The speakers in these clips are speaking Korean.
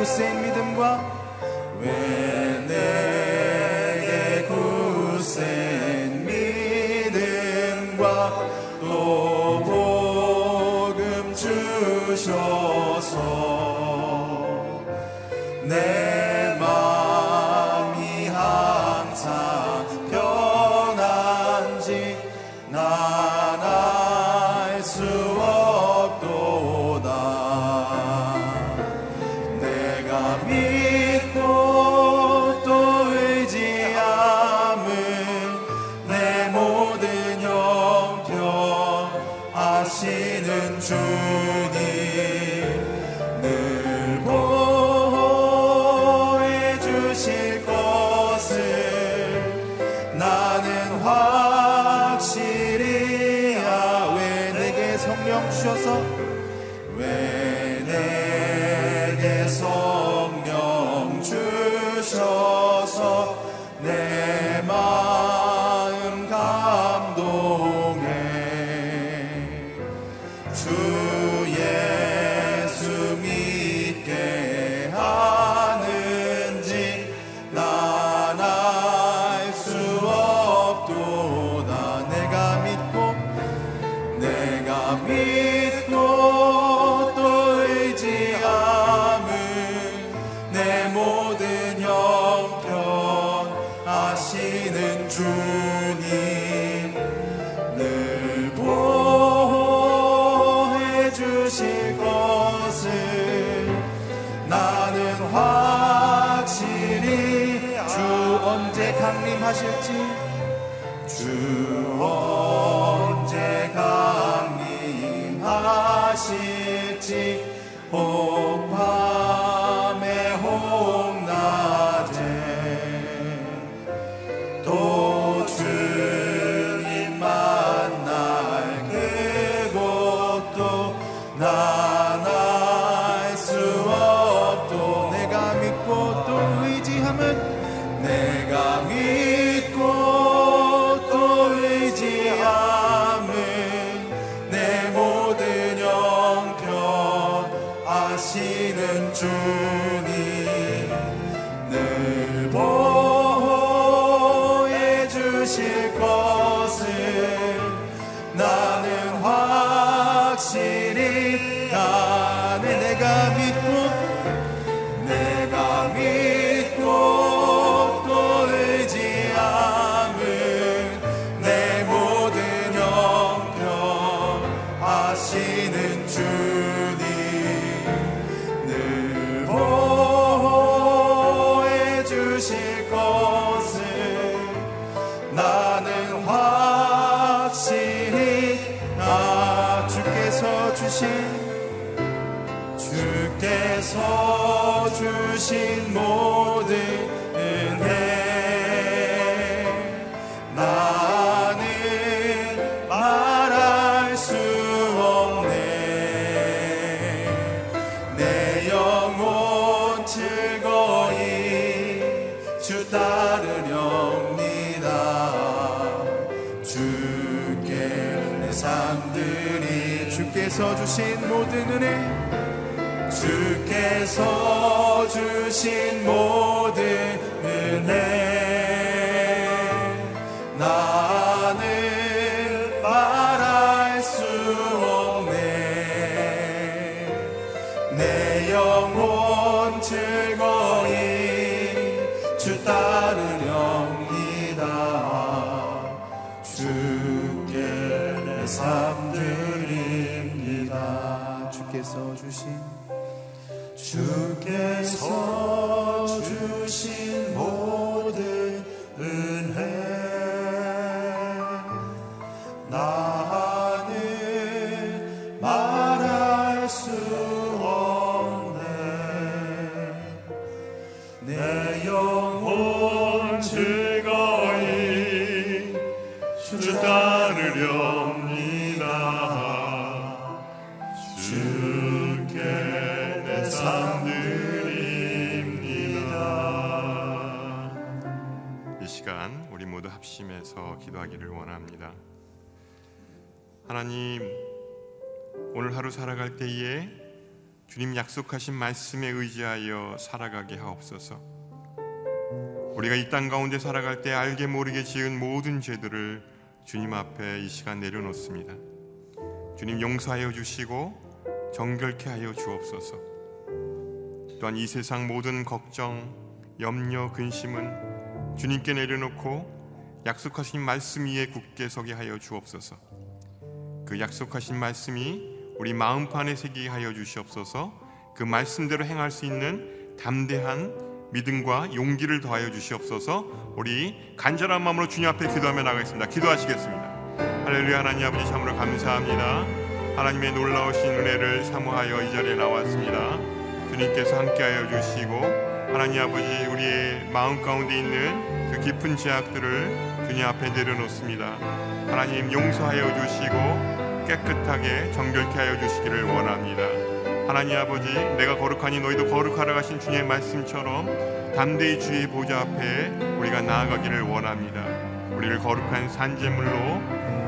굳센 믿음과 왜내 하시는 주님. 주께서 주신 모든 은혜 주께서 주신 모든 은혜. 하나님, 오늘 하루 살아갈 때에 주님 약속하신 말씀에 의지하여 살아가게 하옵소서. 우리가 이 땅 가운데 살아갈 때 알게 모르게 지은 모든 죄들을 주님 앞에 이 시간 내려놓습니다. 주님 용서하여 주시고 정결케 하여 주옵소서. 또한 이 세상 모든 걱정, 염려, 근심은 주님께 내려놓고 약속하신 말씀 위에 굳게 서게 하여 주옵소서. 그 약속하신 말씀이 우리 마음판에 새기게 하여 주시옵소서. 그 말씀대로 행할 수 있는 담대한 믿음과 용기를 더하여 주시옵소서. 우리 간절한 마음으로 주님 앞에 기도하며 나가겠습니다. 기도하시겠습니다. 할렐루야 하나님 아버지 참으로 감사합니다. 하나님의 놀라우신 은혜를 사모하여 이 자리에 나왔습니다. 주님께서 함께하여 주시고 하나님 아버지 우리의 마음 가운데 있는 그 깊은 죄악들을 주님 앞에 내려놓습니다. 하나님 용서하여 주시고 깨끗하게 정결케 하여 주시기를 원합니다. 하나님 아버지 내가 거룩하니 너희도 거룩하라 하신 주님의 말씀처럼 담대히 주의 보좌 앞에 우리가 나아가기를 원합니다. 우리를 거룩한 산재물로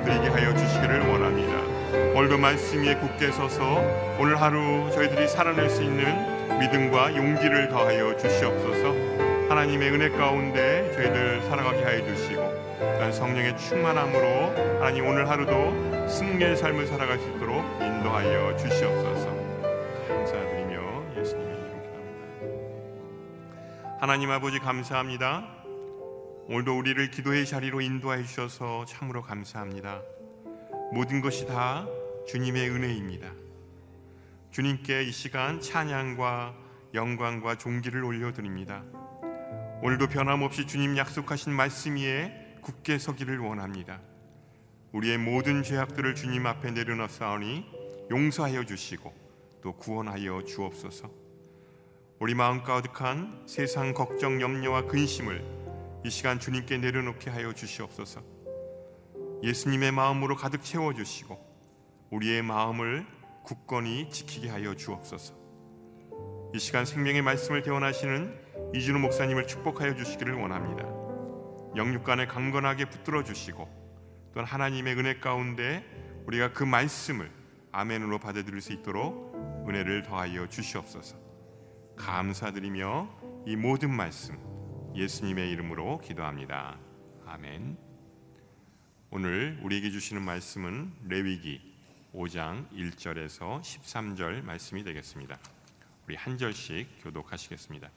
드리게 하여 주시기를 원합니다. 오늘도 말씀 위에 굳게 서서 오늘 하루 저희들이 살아낼 수 있는 믿음과 용기를 더하여 주시옵소서. 하나님의 은혜 가운데 저희들 살아가게 하여 주시고 성령의 충만함으로 하나님 오늘 하루도 승리의 삶을 살아갈 수 있도록 인도하여 주시옵소서. 감사드리며 예수님의 이름 기도합니다. 하나님 아버지 감사합니다. 오늘도 우리를 기도의 자리로 인도하여 주셔서 참으로 감사합니다. 모든 것이 다 주님의 은혜입니다. 주님께 이 시간 찬양과 영광과 존귀를 올려드립니다. 오늘도 변함없이 주님 약속하신 말씀 위에 굳게 서기를 원합니다. 우리의 모든 죄악들을 주님 앞에 내려놓 사오니 용서하여 주시고 또 구원하여 주옵소서. 우리 마음 가득한 세상 걱정 염려와 근심을 이 시간 주님께 내려놓게 하여 주시옵소서. 예수님의 마음으로 가득 채워 주시고 우리의 마음을 굳건히 지키게 하여 주옵소서. 이 시간 생명의 말씀을 대원하시는 이준호 목사님을 축복하여 주시기를 원합니다. 영육간에 강건하게 붙들어 주시고 또한 하나님의 은혜 가운데 우리가 그 말씀을 아멘으로 받아들일 수 있도록 은혜를 더하여 주시옵소서. 감사드리며 이 모든 말씀 예수님의 이름으로 기도합니다. 아멘. 오늘 우리에게 주시는 말씀은 레위기 5장 1절에서 13절 말씀이 되겠습니다. 우리 한 절씩 교독하시겠습니다.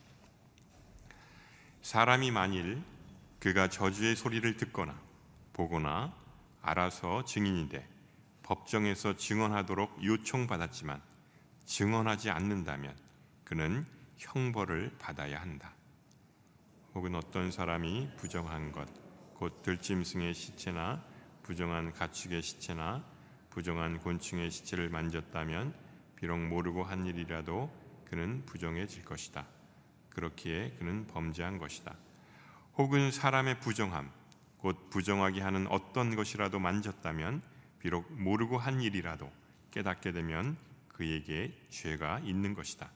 사람이 만일 그가 저주의 소리를 듣거나 보거나 알아서 증인이 돼 법정에서 증언하도록 요청받았지만 증언하지 않는다면 그는 형벌을 받아야 한다. 혹은 어떤 사람이 부정한 것, 곧 들짐승의 시체나 부정한 가축의 시체나 부정한 곤충의 시체를 만졌다면 비록 모르고 한 일이라도 그는 부정해질 것이다. 그렇기에 그는 범죄한 것이다. 혹은 사람의 부정함, 곧 부정하게 하는 어떤 것이라도 만졌다면 비록 모르고 한 일이라도 깨닫게 되면 그에게 죄가 있는 것이다.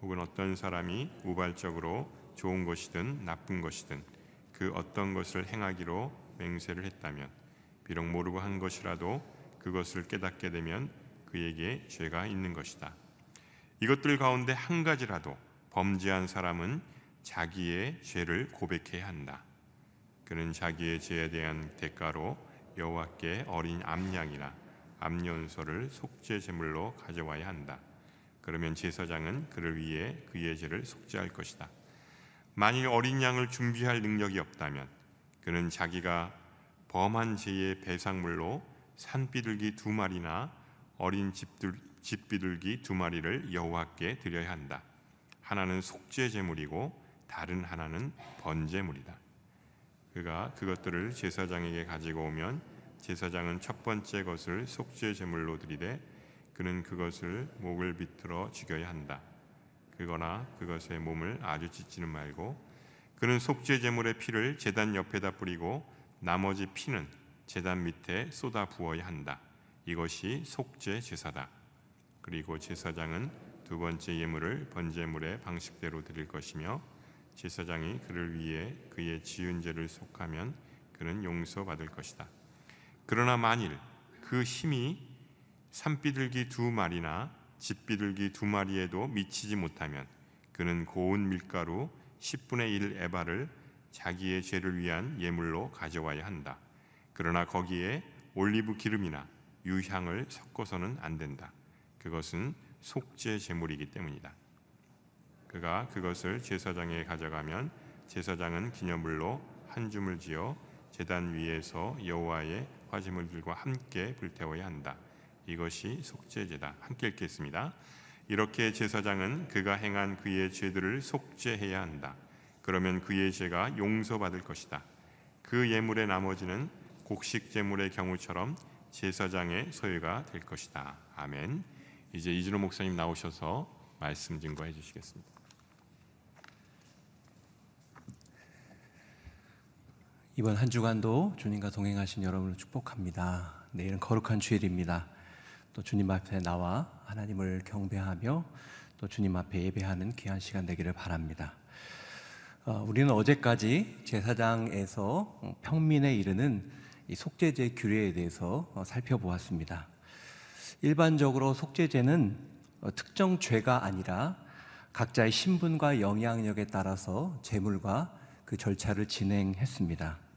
혹은 어떤 사람이 우발적으로 좋은 것이든 나쁜 것이든 그 어떤 것을 행하기로 맹세를 했다면 비록 모르고 한 것이라도 그것을 깨닫게 되면 그에게 죄가 있는 것이다. 이것들 가운데 한 가지라도 범죄한 사람은 자기의 죄를 고백해야 한다. 그는 자기의 죄에 대한 대가로 여호와께 어린 암양이나 암연소를 속죄 제물로 가져와야 한다. 그러면 제사장은 그를 위해 그의 죄를 속죄할 것이다. 만일 어린 양을 준비할 능력이 없다면 그는 자기가 범한 죄의 배상물로 산비둘기 두 마리나 어린 집들, 집비둘기 두 마리를 여호와께 드려야 한다. 하나는 속죄 제물이고 다른 하나는 번제물이다. 그가 그것들을 제사장에게 가지고 오면 제사장은 첫 번째 것을 속죄 제물로 드리되 그는 그것을 목을 비틀어 죽여야 한다. 그거나 그것의 몸을 아주 찢지는 말고 그는 속죄 제물의 피를 제단 옆에다 뿌리고 나머지 피는 제단 밑에 쏟아 부어야 한다. 이것이 속죄 제사다. 그리고 제사장은 두 번째 예물을 번제물의 방식대로 드릴 것이며 제사장이 그를 위해 그의 지은 죄를 속하면 그는 용서받을 것이다. 그러나 만일 그 힘이 산비둘기 두 마리나 집비둘기 두 마리에도 미치지 못하면 그는 고운 밀가루 10분의 1 에바를 자기의 죄를 위한 예물로 가져와야 한다. 그러나 거기에 올리브 기름이나 유향을 섞어서는 안 된다. 그것은 속죄 제물이기 때문이다. 그가 그것을 제사장에 가져가면 제사장은 기념물로 한 줌을 지어 제단 위에서 여호와의 화제물들과 함께 불태워야 한다. 이것이 속죄제다. 함께 읽겠습니다. 이렇게 제사장은 그가 행한 그의 죄들을 속죄해야 한다. 그러면 그의 죄가 용서받을 것이다. 그 예물의 나머지는 곡식 제물의 경우처럼 제사장의 소유가 될 것이다. 아멘. 이제 이준호 목사님 나오셔서 말씀 증거해 주시겠습니다. 이번 한 주간도 주님과 동행하신 여러분을 축복합니다. 내일은 거룩한 주일입니다. 또 주님 앞에 나와 하나님을 경배하며 또 주님 앞에 예배하는 귀한 시간 되기를 바랍니다. 어, 우리는 어제까지 제사장에서 평민에 이르는 이 속죄제 규례에 대해서 어, 살펴보았습니다. 일반적으로 속죄제는 어, 특정 죄가 아니라 각자의 신분과 영향력에 따라서 제물과 그 절차를 진행했습니다.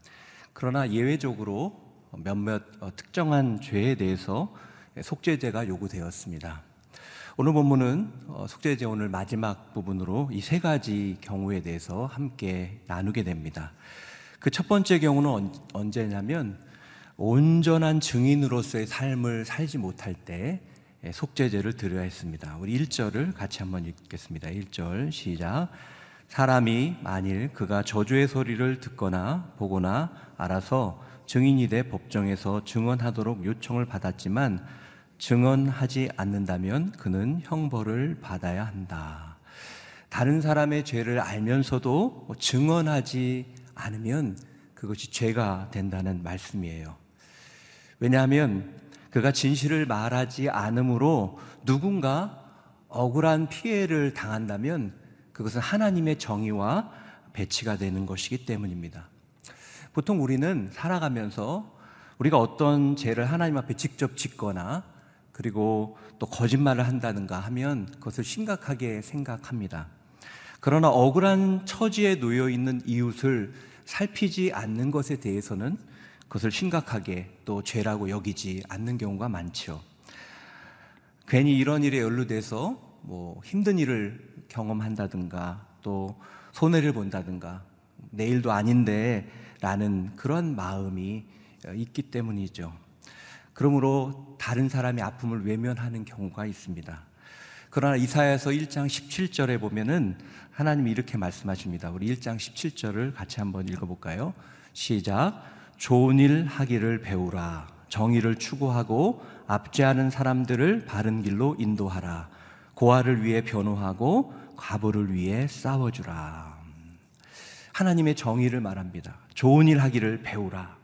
그러나 예외적으로 몇몇 어, 특정한 죄에 대해서 속죄제가 요구되었습니다. 오늘 본문은 어, 속죄제 오늘 마지막 부분으로 이 세 가지 경우에 대해서 함께 나누게 됩니다. 그 첫 번째 경우는 언제냐면 온전한 증인으로서의 삶을 살지 못할 때 속죄제를 드려야 했습니다. 우리 1절을 같이 한번 읽겠습니다. 1절 시작. 사람이 만일 그가 저주의 소리를 듣거나 보거나 알아서 증인이 돼 법정에서 증언하도록 요청을 받았지만 증언하지 않는다면 그는 형벌을 받아야 한다. 다른 사람의 죄를 알면서도 증언하지 않으면 그것이 죄가 된다는 말씀이에요. 왜냐하면 그가 진실을 말하지 않으므로 누군가 억울한 피해를 당한다면 그것은 하나님의 정의와 배치가 되는 것이기 때문입니다. 보통 우리는 살아가면서 우리가 어떤 죄를 하나님 앞에 직접 짓거나 그리고 또 거짓말을 한다든가 하면 그것을 심각하게 생각합니다. 그러나 억울한 처지에 놓여 있는 이웃을 살피지 않는 것에 대해서는 그것을 심각하게 또 죄라고 여기지 않는 경우가 많죠. 괜히 이런 일에 연루돼서 뭐 힘든 일을 경험한다든가 또 손해를 본다든가 내일도 아닌데 라는 그런 마음이 있기 때문이죠. 그러므로 다른 사람의 아픔을 외면하는 경우가 있습니다. 그러나 이사야서 1장 17절에 보면은 하나님이 이렇게 말씀하십니다. 우리 1장 17절을 같이 한번 읽어 볼까요? 시작. 좋은 일 하기를 배우라. 정의를 추구하고 압제하는 사람들을 바른 길로 인도하라. 고아를 위해 변호하고 과부를 위해 싸워주라. 하나님의 정의를 말합니다. 좋은 일 하기를 배우라.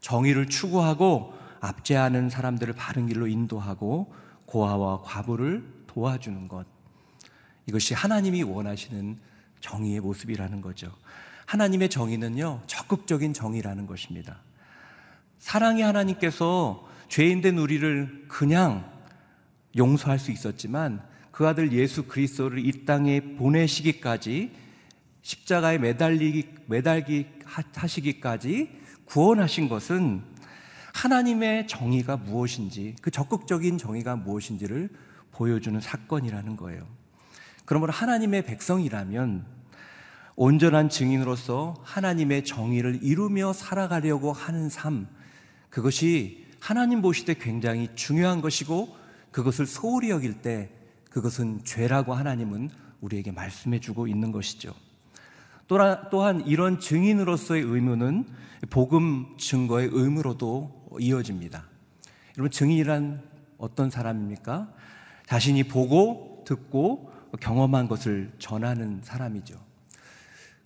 정의를 추구하고 압제하는 사람들을 바른 길로 인도하고 고아와 과부를 도와주는 것. 이것이 하나님이 원하시는 정의의 모습이라는 거죠. 하나님의 정의는요, 적극적인 정의라는 것입니다. 사랑의 하나님께서 죄인 된 우리를 그냥 용서할 수 있었지만 그 아들 예수 그리스도를 이 땅에 보내시기까지 십자가에 매달리기 매달기 하시기까지 구원하신 것은 하나님의 정의가 무엇인지 그 적극적인 정의가 무엇인지를 보여주는 사건이라는 거예요. 그러므로 하나님의 백성이라면 온전한 증인으로서 하나님의 정의를 이루며 살아가려고 하는 삶, 그것이 하나님 보실 때 굉장히 중요한 것이고 그것을 소홀히 여길 때 그것은 죄라고 하나님은 우리에게 말씀해 주고 있는 것이죠. 또한 이런 증인으로서의 의무는 복음 증거의 의무로도 이어집니다. 여러분, 증인이란 어떤 사람입니까? 자신이 보고 듣고 경험한 것을 전하는 사람이죠.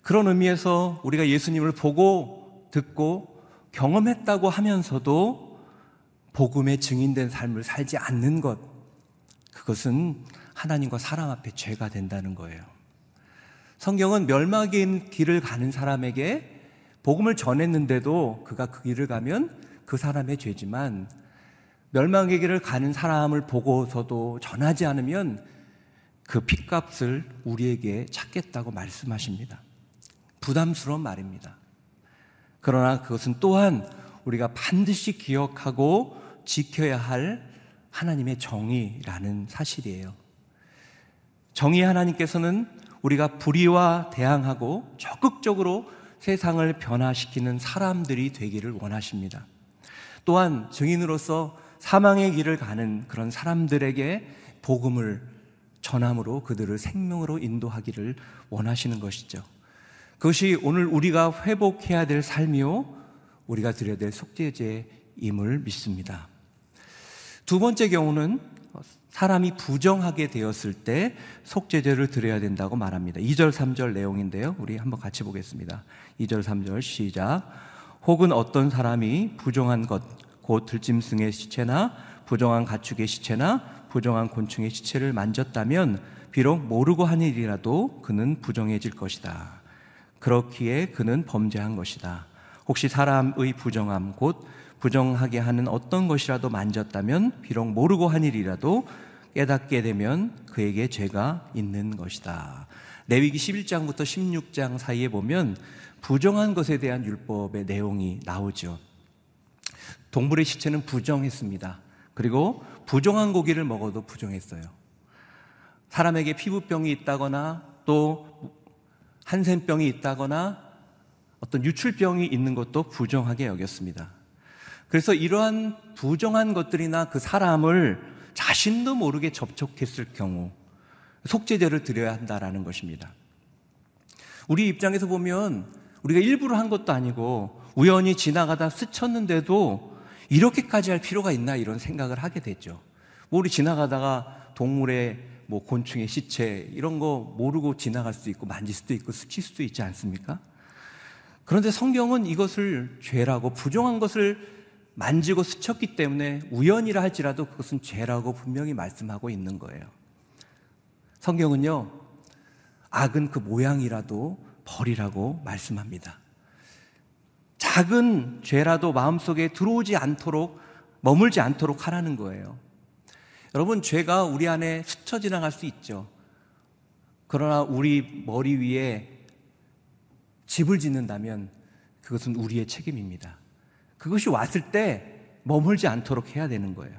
그런 의미에서 우리가 예수님을 보고 듣고 경험했다고 하면서도 복음의 증인된 삶을 살지 않는 것, 그것은 하나님과 사람 앞에 죄가 된다는 거예요. 성경은 멸망의 길을 가는 사람에게 복음을 전했는데도 그가 그 길을 가면 그 사람의 죄지만 멸망의 길을 가는 사람을 보고서도 전하지 않으면 그 핏값을 우리에게 찾겠다고 말씀하십니다. 부담스러운 말입니다. 그러나 그것은 또한 우리가 반드시 기억하고 지켜야 할 하나님의 정의라는 사실이에요. 정의 하나님께서는 우리가 불의와 대항하고 적극적으로 세상을 변화시키는 사람들이 되기를 원하십니다. 또한 증인으로서 사망의 길을 가는 그런 사람들에게 복음을 전함으로 그들을 생명으로 인도하기를 원하시는 것이죠. 그것이 오늘 우리가 회복해야 될 삶이요, 우리가 드려야 될 속죄제임을 믿습니다. 두 번째 경우는 사람이 부정하게 되었을 때 속죄제를 드려야 된다고 말합니다. 2절, 3절 내용인데요. 우리 한번 같이 보겠습니다. 2절, 3절 시작. 혹은 어떤 사람이 부정한 것, 곧 들짐승의 시체나 부정한 가축의 시체나 부정한 곤충의 시체를 만졌다면 비록 모르고 한 일이라도 그는 부정해질 것이다. 그렇기에 그는 범죄한 것이다. 혹시 사람의 부정함, 곧 부정하게 하는 어떤 것이라도 만졌다면 비록 모르고 한 일이라도 깨닫게 되면 그에게 죄가 있는 것이다. 레위기 11장부터 16장 사이에 보면 부정한 것에 대한 율법의 내용이 나오죠. 동물의 시체는 부정했습니다. 그리고 부정한 고기를 먹어도 부정했어요. 사람에게 피부병이 있다거나 또 한센병이 있다거나 어떤 유출병이 있는 것도 부정하게 여겼습니다. 그래서 이러한 부정한 것들이나 그 사람을 자신도 모르게 접촉했을 경우 속죄제를 드려야 한다라는 것입니다. 우리 입장에서 보면 우리가 일부러 한 것도 아니고 우연히 지나가다 스쳤는데도 이렇게까지 할 필요가 있나 이런 생각을 하게 됐죠. 뭐 우리 지나가다가 동물의 뭐 곤충의 시체 이런 거 모르고 지나갈 수도 있고 만질 수도 있고 스칠 수도 있지 않습니까? 그런데 성경은 이것을 죄라고 부정한 것을 만지고 스쳤기 때문에 우연이라 할지라도 그것은 죄라고 분명히 말씀하고 있는 거예요. 성경은요, 악은 그 모양이라도 버리라고 말씀합니다. 작은 죄라도 마음속에 들어오지 않도록, 머물지 않도록 하라는 거예요. 여러분, 죄가 우리 안에 스쳐 지나갈 수 있죠. 그러나 우리 머리 위에 집을 짓는다면 그것은 우리의 책임입니다. 그것이 왔을 때 머물지 않도록 해야 되는 거예요.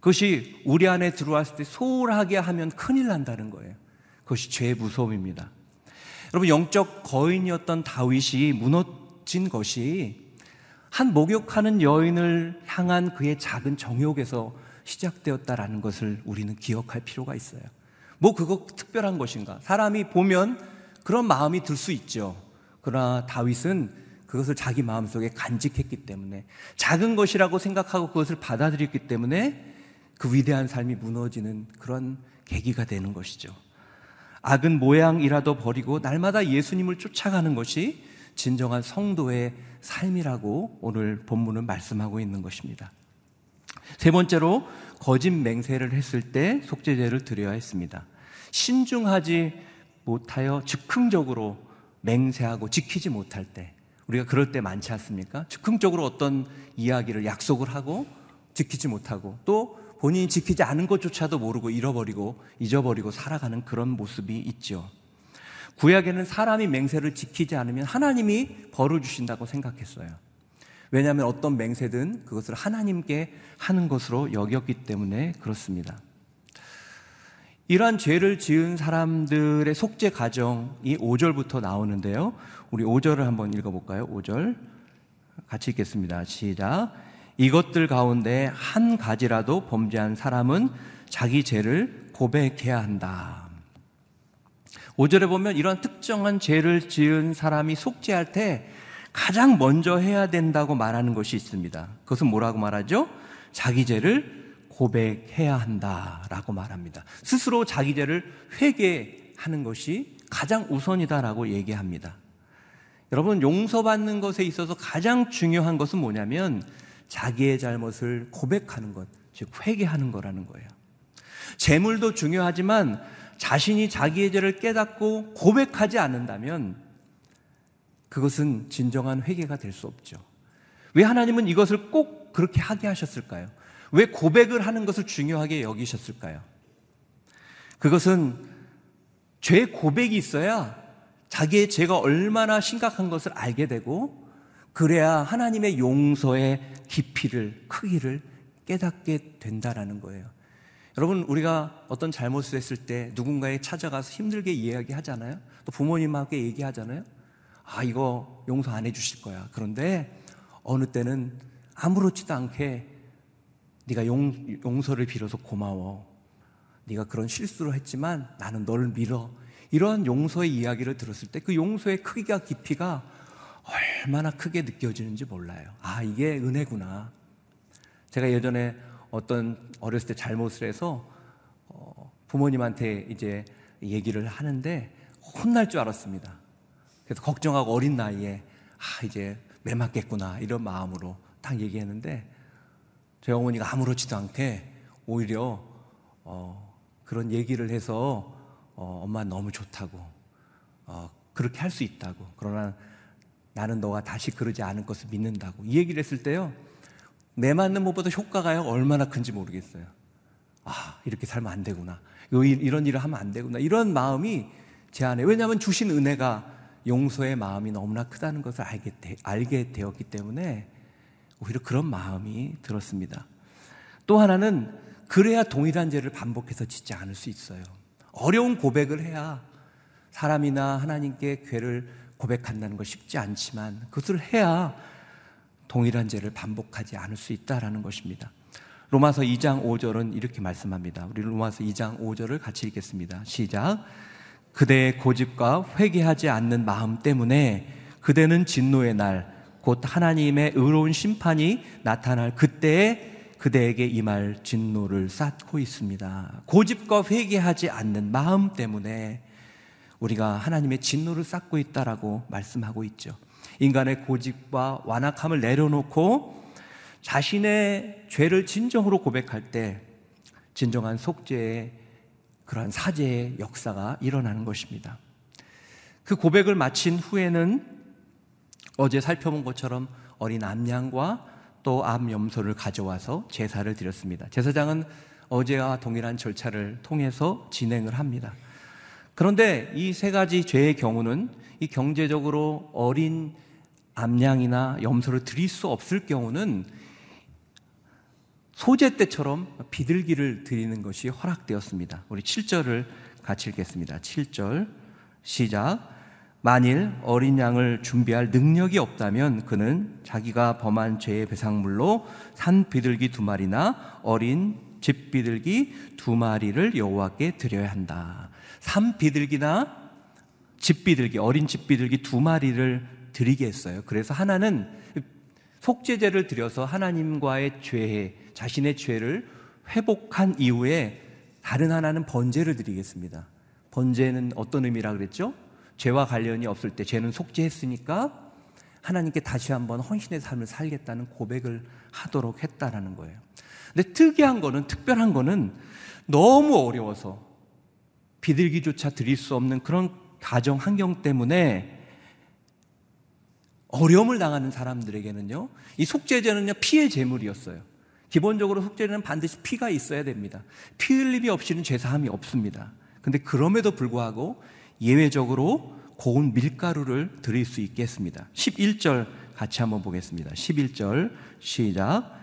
그것이 우리 안에 들어왔을 때 소홀하게 하면 큰일 난다는 거예요. 그것이 죄의 무서움입니다. 여러분, 영적 거인이었던 다윗이 무너진 것이 한 목욕하는 여인을 향한 그의 작은 정욕에서 시작되었다라는 것을 우리는 기억할 필요가 있어요. 뭐 그거 특별한 것인가? 사람이 보면 그런 마음이 들 수 있죠. 그러나 다윗은 그것을 자기 마음속에 간직했기 때문에 작은 것이라고 생각하고 그것을 받아들였기 때문에 그 위대한 삶이 무너지는 그런 계기가 되는 것이죠. 악은 모양이라도 버리고 날마다 예수님을 쫓아가는 것이 진정한 성도의 삶이라고 오늘 본문은 말씀하고 있는 것입니다. 세 번째로 거짓 맹세를 했을 때 속죄제를 드려야 했습니다. 신중하지 못하여 즉흥적으로 맹세하고 지키지 못할 때 우리가 그럴 때 많지 않습니까? 즉흥적으로 어떤 이야기를 약속을 하고 지키지 못하고 또 본인이 지키지 않은 것조차도 모르고 잃어버리고 잊어버리고 살아가는 그런 모습이 있죠. 구약에는 사람이 맹세를 지키지 않으면 하나님이 벌을 주신다고 생각했어요. 왜냐하면 어떤 맹세든 그것을 하나님께 하는 것으로 여겼기 때문에 그렇습니다. 이러한 죄를 지은 사람들의 속죄 과정이 5절부터 나오는데요. 우리 5절을 한번 읽어볼까요? 5절. 같이 읽겠습니다. 시작. 이것들 가운데 한 가지라도 범죄한 사람은 자기 죄를 고백해야 한다. 5절에 보면 이런 특정한 죄를 지은 사람이 속죄할 때 가장 먼저 해야 된다고 말하는 것이 있습니다. 그것은 뭐라고 말하죠? 자기 죄를 고백해야 한다라고 말합니다. 스스로 자기 죄를 회개하는 것이 가장 우선이다라고 얘기합니다. 여러분 용서받는 것에 있어서 가장 중요한 것은 뭐냐면 자기의 잘못을 고백하는 것, 즉 회개하는 거라는 거예요. 재물도 중요하지만 자신이 자기의 죄를 깨닫고 고백하지 않는다면 그것은 진정한 회개가 될 수 없죠. 왜 하나님은 이것을 꼭 그렇게 하게 하셨을까요? 왜 고백을 하는 것을 중요하게 여기셨을까요? 그것은 죄 고백이 있어야 자기의 죄가 얼마나 심각한 것을 알게 되고 그래야 하나님의 용서의 깊이를 크기를 깨닫게 된다라는 거예요. 여러분 우리가 어떤 잘못을 했을 때 누군가에 찾아가서 힘들게 이야기하잖아요. 또 부모님하고 얘기하잖아요. 아 이거 용서 안 해주실 거야. 그런데 어느 때는 아무렇지도 않게 네가 용, 용서를 빌어서 고마워. 네가 그런 실수를 했지만 나는 너를 믿어. 이러한 용서의 이야기를 들었을 때 그 용서의 크기가 깊이가 얼마나 크게 느껴지는지 몰라요. 아 이게 은혜구나. 제가 예전에 어떤 어렸을 때 잘못을 해서 어, 부모님한테 이제 얘기를 하는데 혼날 줄 알았습니다. 그래서 걱정하고 어린 나이에 아 이제 매 맞겠구나 이런 마음으로 딱 얘기했는데 저희 어머니가 아무렇지도 않게 오히려 어, 그런 얘기를 해서 어, 엄마 너무 좋다고 어, 그렇게 할 수 있다고 그러나 나는 너가 다시 그러지 않을 것을 믿는다고 이 얘기를 했을 때요 내 맞는 것보다 효과가 얼마나 큰지 모르겠어요. 아, 이렇게 살면 안 되구나. 이런 일을 하면 안 되구나. 이런 마음이 제 안에, 왜냐하면 주신 은혜가 용서의 마음이 너무나 크다는 것을 알게, 되, 알게 되었기 때문에 오히려 그런 마음이 들었습니다. 또 하나는 그래야 동일한 죄를 반복해서 짓지 않을 수 있어요. 어려운 고백을 해야 사람이나 하나님께 죄를 고백한다는 것 쉽지 않지만 그것을 해야 동일한 죄를 반복하지 않을 수 있다라는 것입니다. 로마서 2장 5절은 이렇게 말씀합니다. 우리 로마서 2장 5절을 같이 읽겠습니다. 시작. 그대의 고집과 회개하지 않는 마음 때문에 그대는 진노의 날, 곧 하나님의 의로운 심판이 나타날 그때에 그대에게 임할 진노를 쌓고 있습니다. 고집과 회개하지 않는 마음 때문에 우리가 하나님의 진노를 쌓고 있다라고 말씀하고 있죠. 인간의 고집과 완악함을 내려놓고 자신의 죄를 진정으로 고백할 때 진정한 속죄의 그러한 사죄의 역사가 일어나는 것입니다. 그 고백을 마친 후에는 어제 살펴본 것처럼 어린 암양과 또 암염소를 가져와서 제사를 드렸습니다. 제사장은 어제와 동일한 절차를 통해서 진행을 합니다. 그런데 이 세 가지 죄의 경우는 이 경제적으로 어린 암양이나 염소를 드릴 수 없을 경우는 소재 때처럼 비둘기를 드리는 것이 허락되었습니다. 우리 7절을 같이 읽겠습니다. 7절 시작. 만일 어린 양을 준비할 능력이 없다면 그는 자기가 범한 죄의 배상물로 산 비둘기 두 마리나 어린 집 비둘기 두 마리를 여호와께 드려야 한다. 산 비둘기나 집 비둘기 어린 집 비둘기 두 마리를 드리게 했어요. 그래서 하나는 속죄제를 드려서 하나님과의 죄, 자신의 죄를 회복한 이후에 다른 하나는 번제를 드리겠습니다. 번제는 어떤 의미라 그랬죠? 죄와 관련이 없을 때 죄는 속죄했으니까 하나님께 다시 한번 헌신의 삶을 살겠다는 고백을 하도록 했다라는 거예요. 근데 특이한 거는 특별한 거는 너무 어려워서 비둘기조차 드릴 수 없는 그런 가정 환경 때문에 어려움을 당하는 사람들에게는요, 이 속죄제는요, 피의 제물이었어요. 기본적으로 속죄는 반드시 피가 있어야 됩니다. 피 흘림이 없이는 죄사함이 없습니다. 근데 그럼에도 불구하고 예외적으로 고운 밀가루를 드릴 수 있겠습니다. 11절 같이 한번 보겠습니다. 11절 시작.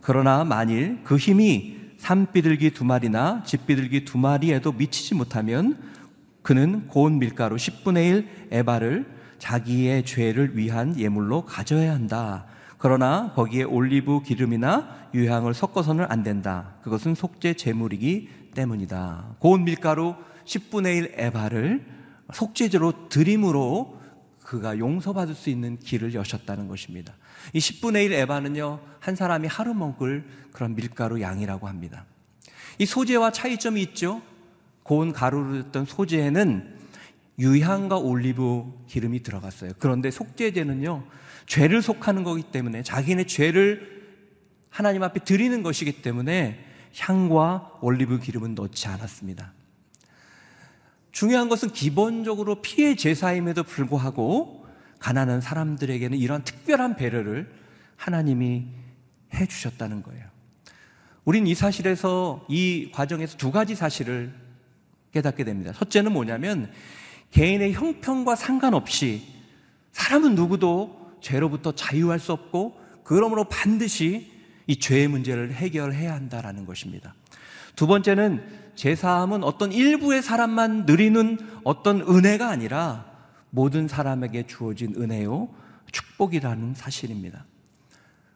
그러나 만일 그 힘이 산비둘기 두 마리나 집비둘기 두 마리에도 미치지 못하면 그는 고운 밀가루 10분의 1 에바를 자기의 죄를 위한 예물로 가져야 한다. 그러나 거기에 올리브 기름이나 유향을 섞어서는 안 된다. 그것은 속죄 제물이기 때문이다. 고운 밀가루 10분의 1 에바를 속죄제로 드림으로 그가 용서받을 수 있는 길을 여셨다는 것입니다. 이 10분의 1 에바는요, 한 사람이 하루 먹을 그런 밀가루 양이라고 합니다. 이 소재와 차이점이 있죠? 고운 가루를 했던 소재에는 유향과 올리브 기름이 들어갔어요. 그런데 속죄제는요, 죄를 속하는 거기 때문에 자기네 죄를 하나님 앞에 드리는 것이기 때문에 향과 올리브 기름은 넣지 않았습니다. 중요한 것은 기본적으로 피해 제사임에도 불구하고 가난한 사람들에게는 이런 특별한 배려를 하나님이 해 주셨다는 거예요. 우린 이 사실에서 이 과정에서 두 가지 사실을 깨닫게 됩니다. 첫째는 뭐냐면 개인의 형편과 상관없이 사람은 누구도 죄로부터 자유할 수 없고 그러므로 반드시 이 죄의 문제를 해결해야 한다라는 것입니다. 두 번째는 제사함은 어떤 일부의 사람만 누리는 어떤 은혜가 아니라 모든 사람에게 주어진 은혜요 축복이라는 사실입니다.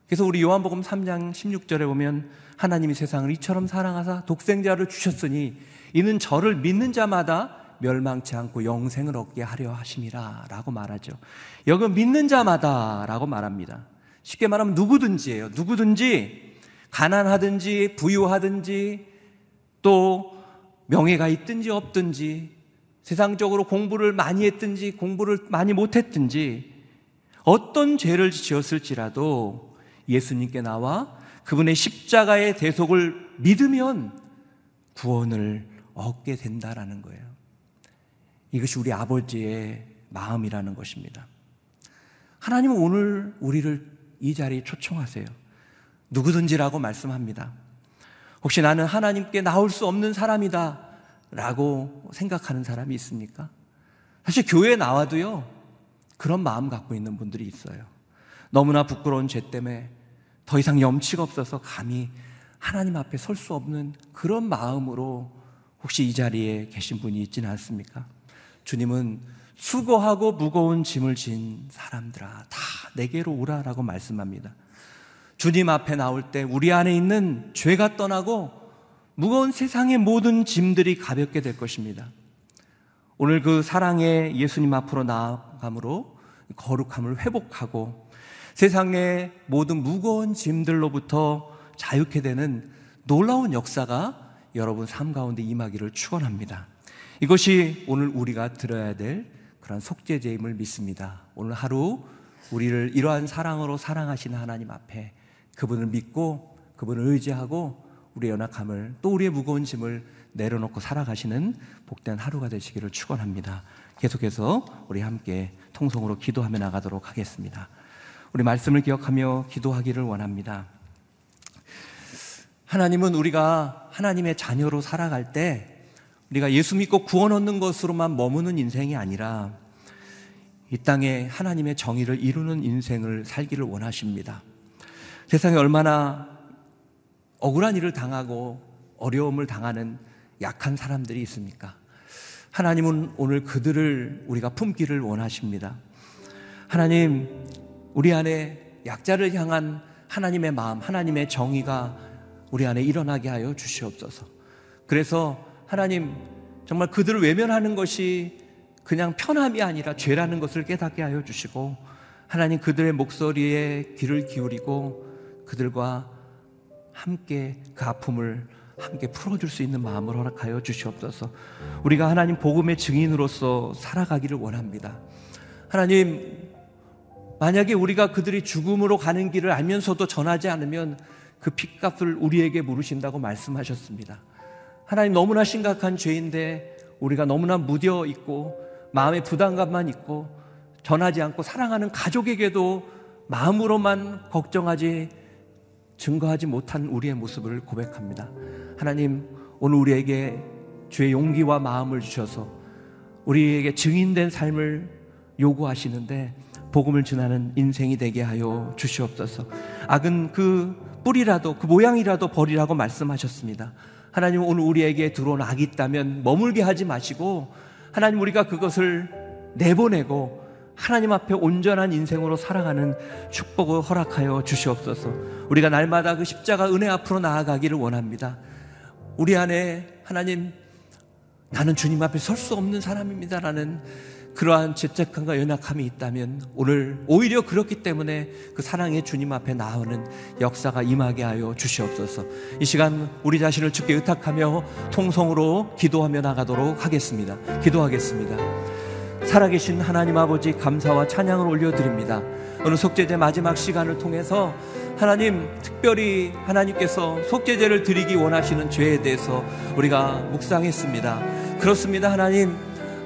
그래서 우리 요한복음 3장 16절에 보면 하나님이 세상을 이처럼 사랑하사 독생자를 주셨으니 이는 저를 믿는 자마다 멸망치 않고 영생을 얻게 하려 하심이라 라고 말하죠. 여기 믿는 자마다 라고 말합니다. 쉽게 말하면 누구든지예요. 누구든지 가난하든지 부유하든지 또 명예가 있든지 없든지 세상적으로 공부를 많이 했든지 공부를 많이 못했든지 어떤 죄를 지었을지라도 예수님께 나와 그분의 십자가의 대속을 믿으면 구원을 얻게 된다라는 거예요. 이것이 우리 아버지의 마음이라는 것입니다. 하나님은 오늘 우리를 이 자리에 초청하세요. 누구든지라고 말씀합니다. 혹시 나는 하나님께 나올 수 없는 사람이다 라고 생각하는 사람이 있습니까? 사실 교회에 나와도요, 그런 마음 갖고 있는 분들이 있어요. 너무나 부끄러운 죄 때문에 더 이상 염치가 없어서 감히 하나님 앞에 설 수 없는 그런 마음으로 혹시 이 자리에 계신 분이 있지는 않습니까? 주님은 수고하고 무거운 짐을 진 사람들아, 다 내게로 오라라고 말씀합니다. 주님 앞에 나올 때 우리 안에 있는 죄가 떠나고 무거운 세상의 모든 짐들이 가볍게 될 것입니다. 오늘 그 사랑의 예수님 앞으로 나아감으로 거룩함을 회복하고 세상의 모든 무거운 짐들로부터 자유케 되는 놀라운 역사가 여러분 삶 가운데 임하기를 축원합니다. 이것이 오늘 우리가 들어야 될 그런 속죄제임을 믿습니다. 오늘 하루 우리를 이러한 사랑으로 사랑하시는 하나님 앞에 그분을 믿고 그분을 의지하고 우리의 연약함을 또 우리의 무거운 짐을 내려놓고 살아가시는 복된 하루가 되시기를 축원합니다. 계속해서 우리 함께 통성으로 기도하며 나가도록 하겠습니다. 우리 말씀을 기억하며 기도하기를 원합니다. 하나님은 우리가 하나님의 자녀로 살아갈 때 우리가 예수 믿고 구원 얻는 것으로만 머무는 인생이 아니라 이 땅에 하나님의 정의를 이루는 인생을 살기를 원하십니다. 세상에 얼마나 억울한 일을 당하고 어려움을 당하는 약한 사람들이 있습니까? 하나님은 오늘 그들을 우리가 품기를 원하십니다. 하나님, 우리 안에 약자를 향한 하나님의 마음, 하나님의 정의가 우리 안에 일어나게 하여 주시옵소서. 그래서 하나님, 정말 그들을 외면하는 것이 그냥 편함이 아니라 죄라는 것을 깨닫게 하여 주시고, 하나님 그들의 목소리에 귀를 기울이고, 그들과 함께 그 아픔을 함께 풀어줄 수 있는 마음을 허락하여 주시옵소서. 우리가 하나님 복음의 증인으로서 살아가기를 원합니다. 하나님, 만약에 우리가 그들이 죽음으로 가는 길을 알면서도 전하지 않으면 그 핏값을 우리에게 물으신다고 말씀하셨습니다. 하나님 너무나 심각한 죄인데 우리가 너무나 무뎌 있고 마음의 부담감만 있고 전하지 않고 사랑하는 가족에게도 마음으로만 걱정하지 증거하지 못한 우리의 모습을 고백합니다. 하나님, 오늘 우리에게 주의 용기와 마음을 주셔서 우리에게 증인된 삶을 요구하시는데 복음을 전하는 인생이 되게 하여 주시옵소서. 악은 그 뿌리라도 그 모양이라도 버리라고 말씀하셨습니다. 하나님 오늘 우리에게 들어온 악이 있다면 머물게 하지 마시고 하나님 우리가 그것을 내보내고 하나님 앞에 온전한 인생으로 살아가는 축복을 허락하여 주시옵소서. 우리가 날마다 그 십자가 은혜 앞으로 나아가기를 원합니다. 우리 안에 하나님 나는 주님 앞에 설 수 없는 사람입니다라는 그러한 죄책감과 연약함이 있다면 오늘 오히려 그렇기 때문에 그 사랑의 주님 앞에 나오는 역사가 임하게 하여 주시옵소서. 이 시간 우리 자신을 주께 의탁하며 통성으로 기도하며 나가도록 하겠습니다. 기도하겠습니다. 살아계신 하나님 아버지 감사와 찬양을 올려드립니다. 오늘 속죄제 마지막 시간을 통해서 하나님 특별히 하나님께서 속죄제를 드리기 원하시는 죄에 대해서 우리가 묵상했습니다. 그렇습니다. 하나님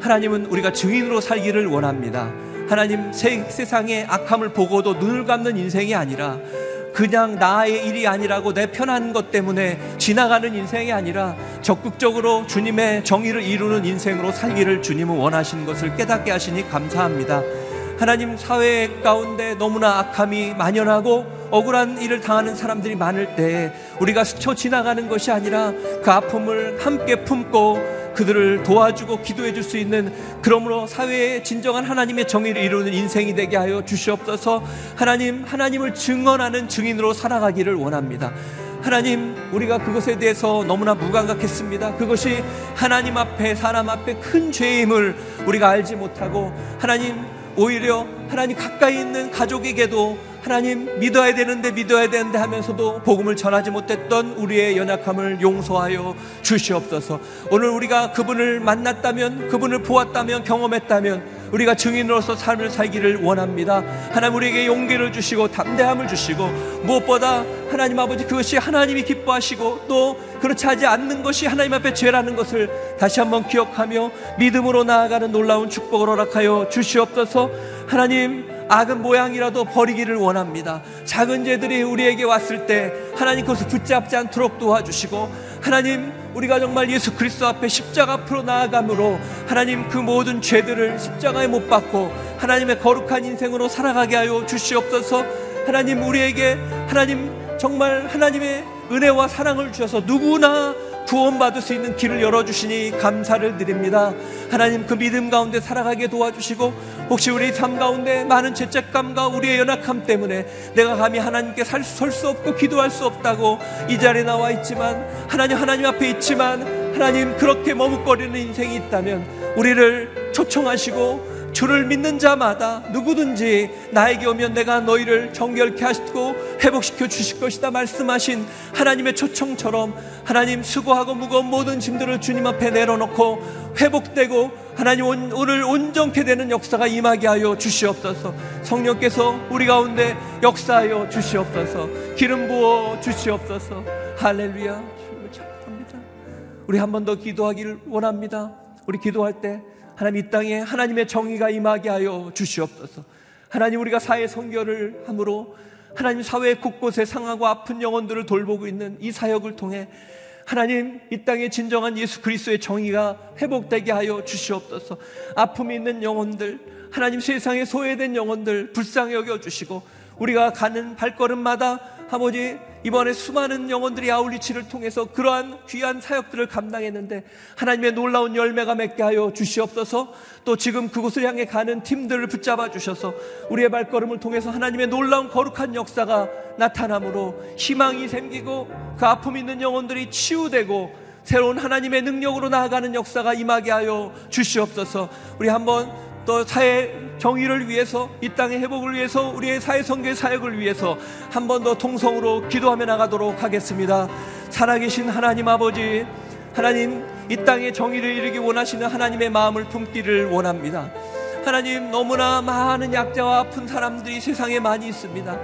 하나님은 우리가 증인으로 살기를 원합니다. 하나님 세, 세상의 악함을 보고도 눈을 감는 인생이 아니라 그냥 나의 일이 아니라고 내 편한 것 때문에 지나가는 인생이 아니라 적극적으로 주님의 정의를 이루는 인생으로 살기를 주님은 원하시는 것을 깨닫게 하시니 감사합니다. 하나님 사회 가운데 너무나 악함이 만연하고 억울한 일을 당하는 사람들이 많을 때 우리가 스쳐 지나가는 것이 아니라 그 아픔을 함께 품고 그들을 도와주고 기도해 줄 수 있는 그러므로 사회에 진정한 하나님의 정의를 이루는 인생이 되게 하여 주시옵소서 하나님 하나님을 증언하는 증인으로 살아가기를 원합니다. 하나님, 우리가 그것에 대해서 너무나 무감각했습니다. 그것이 하나님 앞에, 사람 앞에 큰 죄임을 우리가 알지 못하고, 하나님, 오히려 하나님 가까이 있는 가족에게도 하나님 믿어야 되는데 믿어야 되는데 하면서도 복음을 전하지 못했던 우리의 연약함을 용서하여 주시옵소서. 오늘 우리가 그분을 만났다면, 그분을 보았다면, 경험했다면 우리가 증인으로서 삶을 살기를 원합니다. 하나님 우리에게 용기를 주시고 담대함을 주시고 무엇보다 하나님 아버지 그것이 하나님이 기뻐하시고 또 그렇지 하지 않는 것이 하나님 앞에 죄라는 것을 다시 한번 기억하며 믿음으로 나아가는 놀라운 축복을 허락하여 주시옵소서. 하나님 악은 모양이라도 버리기를 원합니다. 작은 죄들이 우리에게 왔을 때 하나님 그것을 붙잡지 않도록 도와주시고 하나님 우리가 정말 예수 그리스도 앞에 십자가 앞으로 나아감으로 하나님 그 모든 죄들을 십자가에 못 박고 하나님의 거룩한 인생으로 살아가게 하여 주시옵소서 하나님 우리에게 하나님 정말 하나님의 은혜와 사랑을 주셔서 누구나 구원받을 수 있는 길을 열어주시니 감사를 드립니다. 하나님 그 믿음 가운데 살아가게 도와주시고 혹시 우리 삶 가운데 많은 죄책감과 우리의 연약함 때문에 내가 감히 하나님께 설 수 없고 기도할 수 없다고 이 자리에 나와 있지만 하나님 하나님 앞에 있지만 하나님 그렇게 머뭇거리는 인생이 있다면 우리를 초청하시고 주를 믿는 자마다 누구든지 나에게 오면 내가 너희를 정결케 하시고 회복시켜 주실 것이다 말씀하신 하나님의 초청처럼 하나님 수고하고 무거운 모든 짐들을 주님 앞에 내려놓고 회복되고 하나님 오늘 온전케 되는 역사가 임하게 하여 주시옵소서. 성령께서 우리 가운데 역사하여 주시옵소서. 기름 부어 주시옵소서. 할렐루야. 주님을 찬양합니다. 우리 한 번 더 기도하기를 원합니다. 우리 기도할 때 하나님 이 땅에 하나님의 정의가 임하게 하여 주시옵소서. 하나님 우리가 사회 선교를 함으로 하나님 사회 곳곳에 상하고 아픈 영혼들을 돌보고 있는 이 사역을 통해 하나님 이 땅에 진정한 예수 그리스도의 정의가 회복되게 하여 주시옵소서. 아픔이 있는 영혼들, 하나님 세상에 소외된 영혼들 불쌍히 여겨 주시고 우리가 가는 발걸음마다 아버지 이번에 수많은 영혼들이 아울리치를 통해서 그러한 귀한 사역들을 감당했는데 하나님의 놀라운 열매가 맺게 하여 주시옵소서. 또 지금 그곳을 향해 가는 팀들을 붙잡아 주셔서 우리의 발걸음을 통해서 하나님의 놀라운 거룩한 역사가 나타나므로 희망이 생기고 그 아픔 있는 영혼들이 치유되고 새로운 하나님의 능력으로 나아가는 역사가 임하게 하여 주시옵소서. 우리 한번 또 사회 정의를 위해서 이 땅의 회복을 위해서 우리의 사회 성교의 사역을 위해서 한 번 더 통성으로 기도하며 나가도록 하겠습니다. 살아계신 하나님 아버지 하나님 이 땅의 정의를 이루기 원하시는 하나님의 마음을 품기를 원합니다. 하나님 너무나 많은 약자와 아픈 사람들이 세상에 많이 있습니다.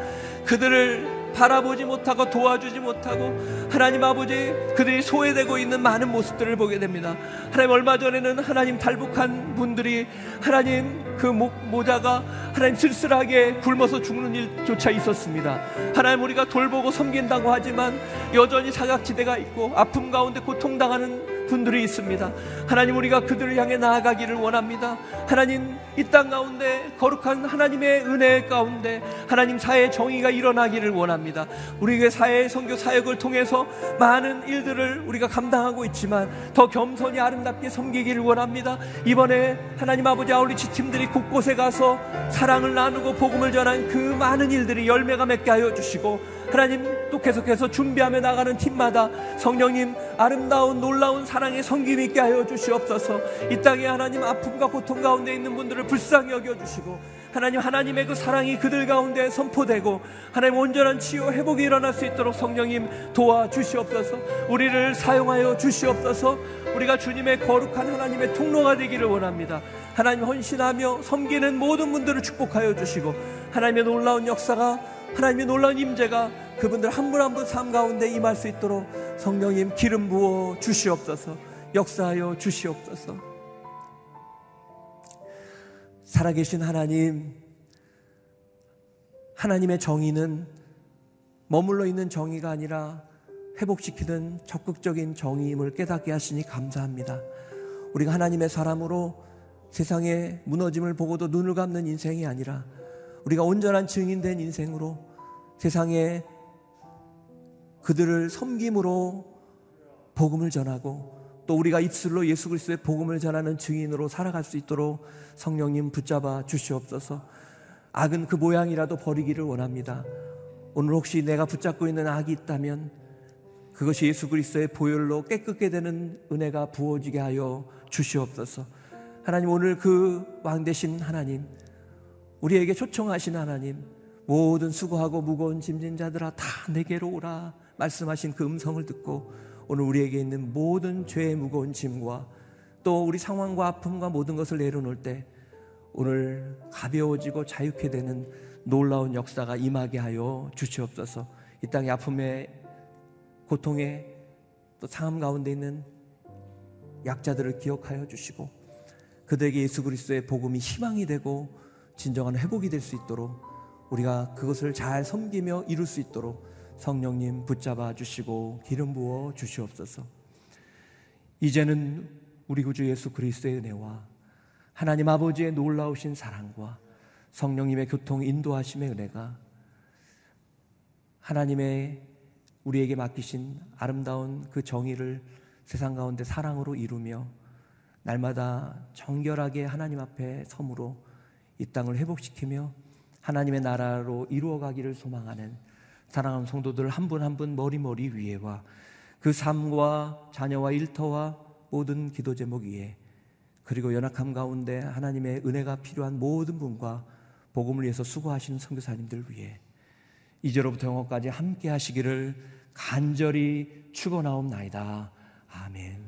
그들을 바라보지 못하고 도와주지 못하고 하나님 아버지 그들이 소외되고 있는 많은 모습들을 보게 됩니다. 하나님 얼마 전에는 하나님 탈북한 분들이 하나님 그 모, 모자가 하나님 쓸쓸하게 굶어서 죽는 일조차 있었습니다. 하나님 우리가 돌보고 섬긴다고 하지만 여전히 사각지대가 있고 아픔 가운데 고통당하는 분들이 있습니다. 하나님 우리가 그들을 향해 나아가기를 원합니다. 하나님 이 땅 가운데 거룩한 하나님의 은혜 가운데 하나님 사회의 정의가 일어나기를 원합니다. 우리의 사회 선교 사역을 통해서 많은 일들을 우리가 감당하고 있지만 더 겸손히 아름답게 섬기기를 원합니다. 이번에 하나님 아버지 아울리치 팀들이 곳곳에 가서 사랑을 나누고 복음을 전한 그 많은 일들이 열매가 맺게 하여 주시고 하나님 또 계속해서 준비하며 나가는 팀마다 성령님 아름다운 놀라운 사랑의 성김 있게 하여 주시옵소서. 이 땅에 하나님 아픔과 고통 가운데 있는 분들을 불쌍히 여겨주시고 하나님 하나님의 그 사랑이 그들 가운데 선포되고 하나님 온전한 치유 회복이 일어날 수 있도록 성령님 도와주시옵소서. 우리를 사용하여 주시옵소서. 우리가 주님의 거룩한 하나님의 통로가 되기를 원합니다. 하나님 헌신하며 섬기는 모든 분들을 축복하여 주시고 하나님의 놀라운 역사가 하나님의 놀라운 임재가 그분들 한 분 한 분 삶 가운데 임할 수 있도록 성령님 기름 부어 주시옵소서 역사하여 주시옵소서 살아계신 하나님 하나님의 정의는 머물러 있는 정의가 아니라 회복시키는 적극적인 정의임을 깨닫게 하시니 감사합니다. 우리가 하나님의 사람으로 세상의 무너짐을 보고도 눈을 감는 인생이 아니라 우리가 온전한 증인된 인생으로 세상에 그들을 섬김으로 복음을 전하고 또 우리가 입술로 예수 그리스도의 복음을 전하는 증인으로 살아갈 수 있도록 성령님 붙잡아 주시옵소서. 악은 그 모양이라도 버리기를 원합니다. 오늘 혹시 내가 붙잡고 있는 악이 있다면 그것이 예수 그리스도의 보혈로 깨끗게 되는 은혜가 부어지게 하여 주시옵소서. 하나님 오늘 그 왕 대신 하나님 우리에게 초청하신 하나님 모든 수고하고 무거운 짐진 자들아 다 내게로 오라 말씀하신 그 음성을 듣고 오늘 우리에게 있는 모든 죄의 무거운 짐과 또 우리 상황과 아픔과 모든 것을 내려놓을 때 오늘 가벼워지고 자유케 되는 놀라운 역사가 임하게 하여 주시옵소서. 이 땅의 아픔에 고통에 또 상함 가운데 있는 약자들을 기억하여 주시고 그들에게 예수 그리스도의 복음이 희망이 되고 진정한 회복이 될 수 있도록 우리가 그것을 잘 섬기며 이룰 수 있도록 성령님 붙잡아 주시고 기름 부어 주시옵소서. 이제는 우리 구주 예수 그리스도의 은혜와 하나님 아버지의 놀라우신 사랑과 성령님의 교통 인도하심의 은혜가 하나님의 우리에게 맡기신 아름다운 그 정의를 세상 가운데 사랑으로 이루며 날마다 정결하게 하나님 앞에 섬으로 이 땅을 회복시키며 하나님의 나라로 이루어가기를 소망하는 사랑하는 성도들 한 분 한 분 머리머리 위에와 그 삶과 자녀와 일터와 모든 기도 제목 위에 그리고 연약함 가운데 하나님의 은혜가 필요한 모든 분과 복음을 위해서 수고하시는 선교사님들 위해 이제로부터 영원까지 함께 하시기를 간절히 축원하옵나이다. 아멘.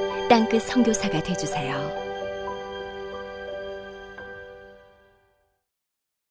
땅끝 성교사가 되주세요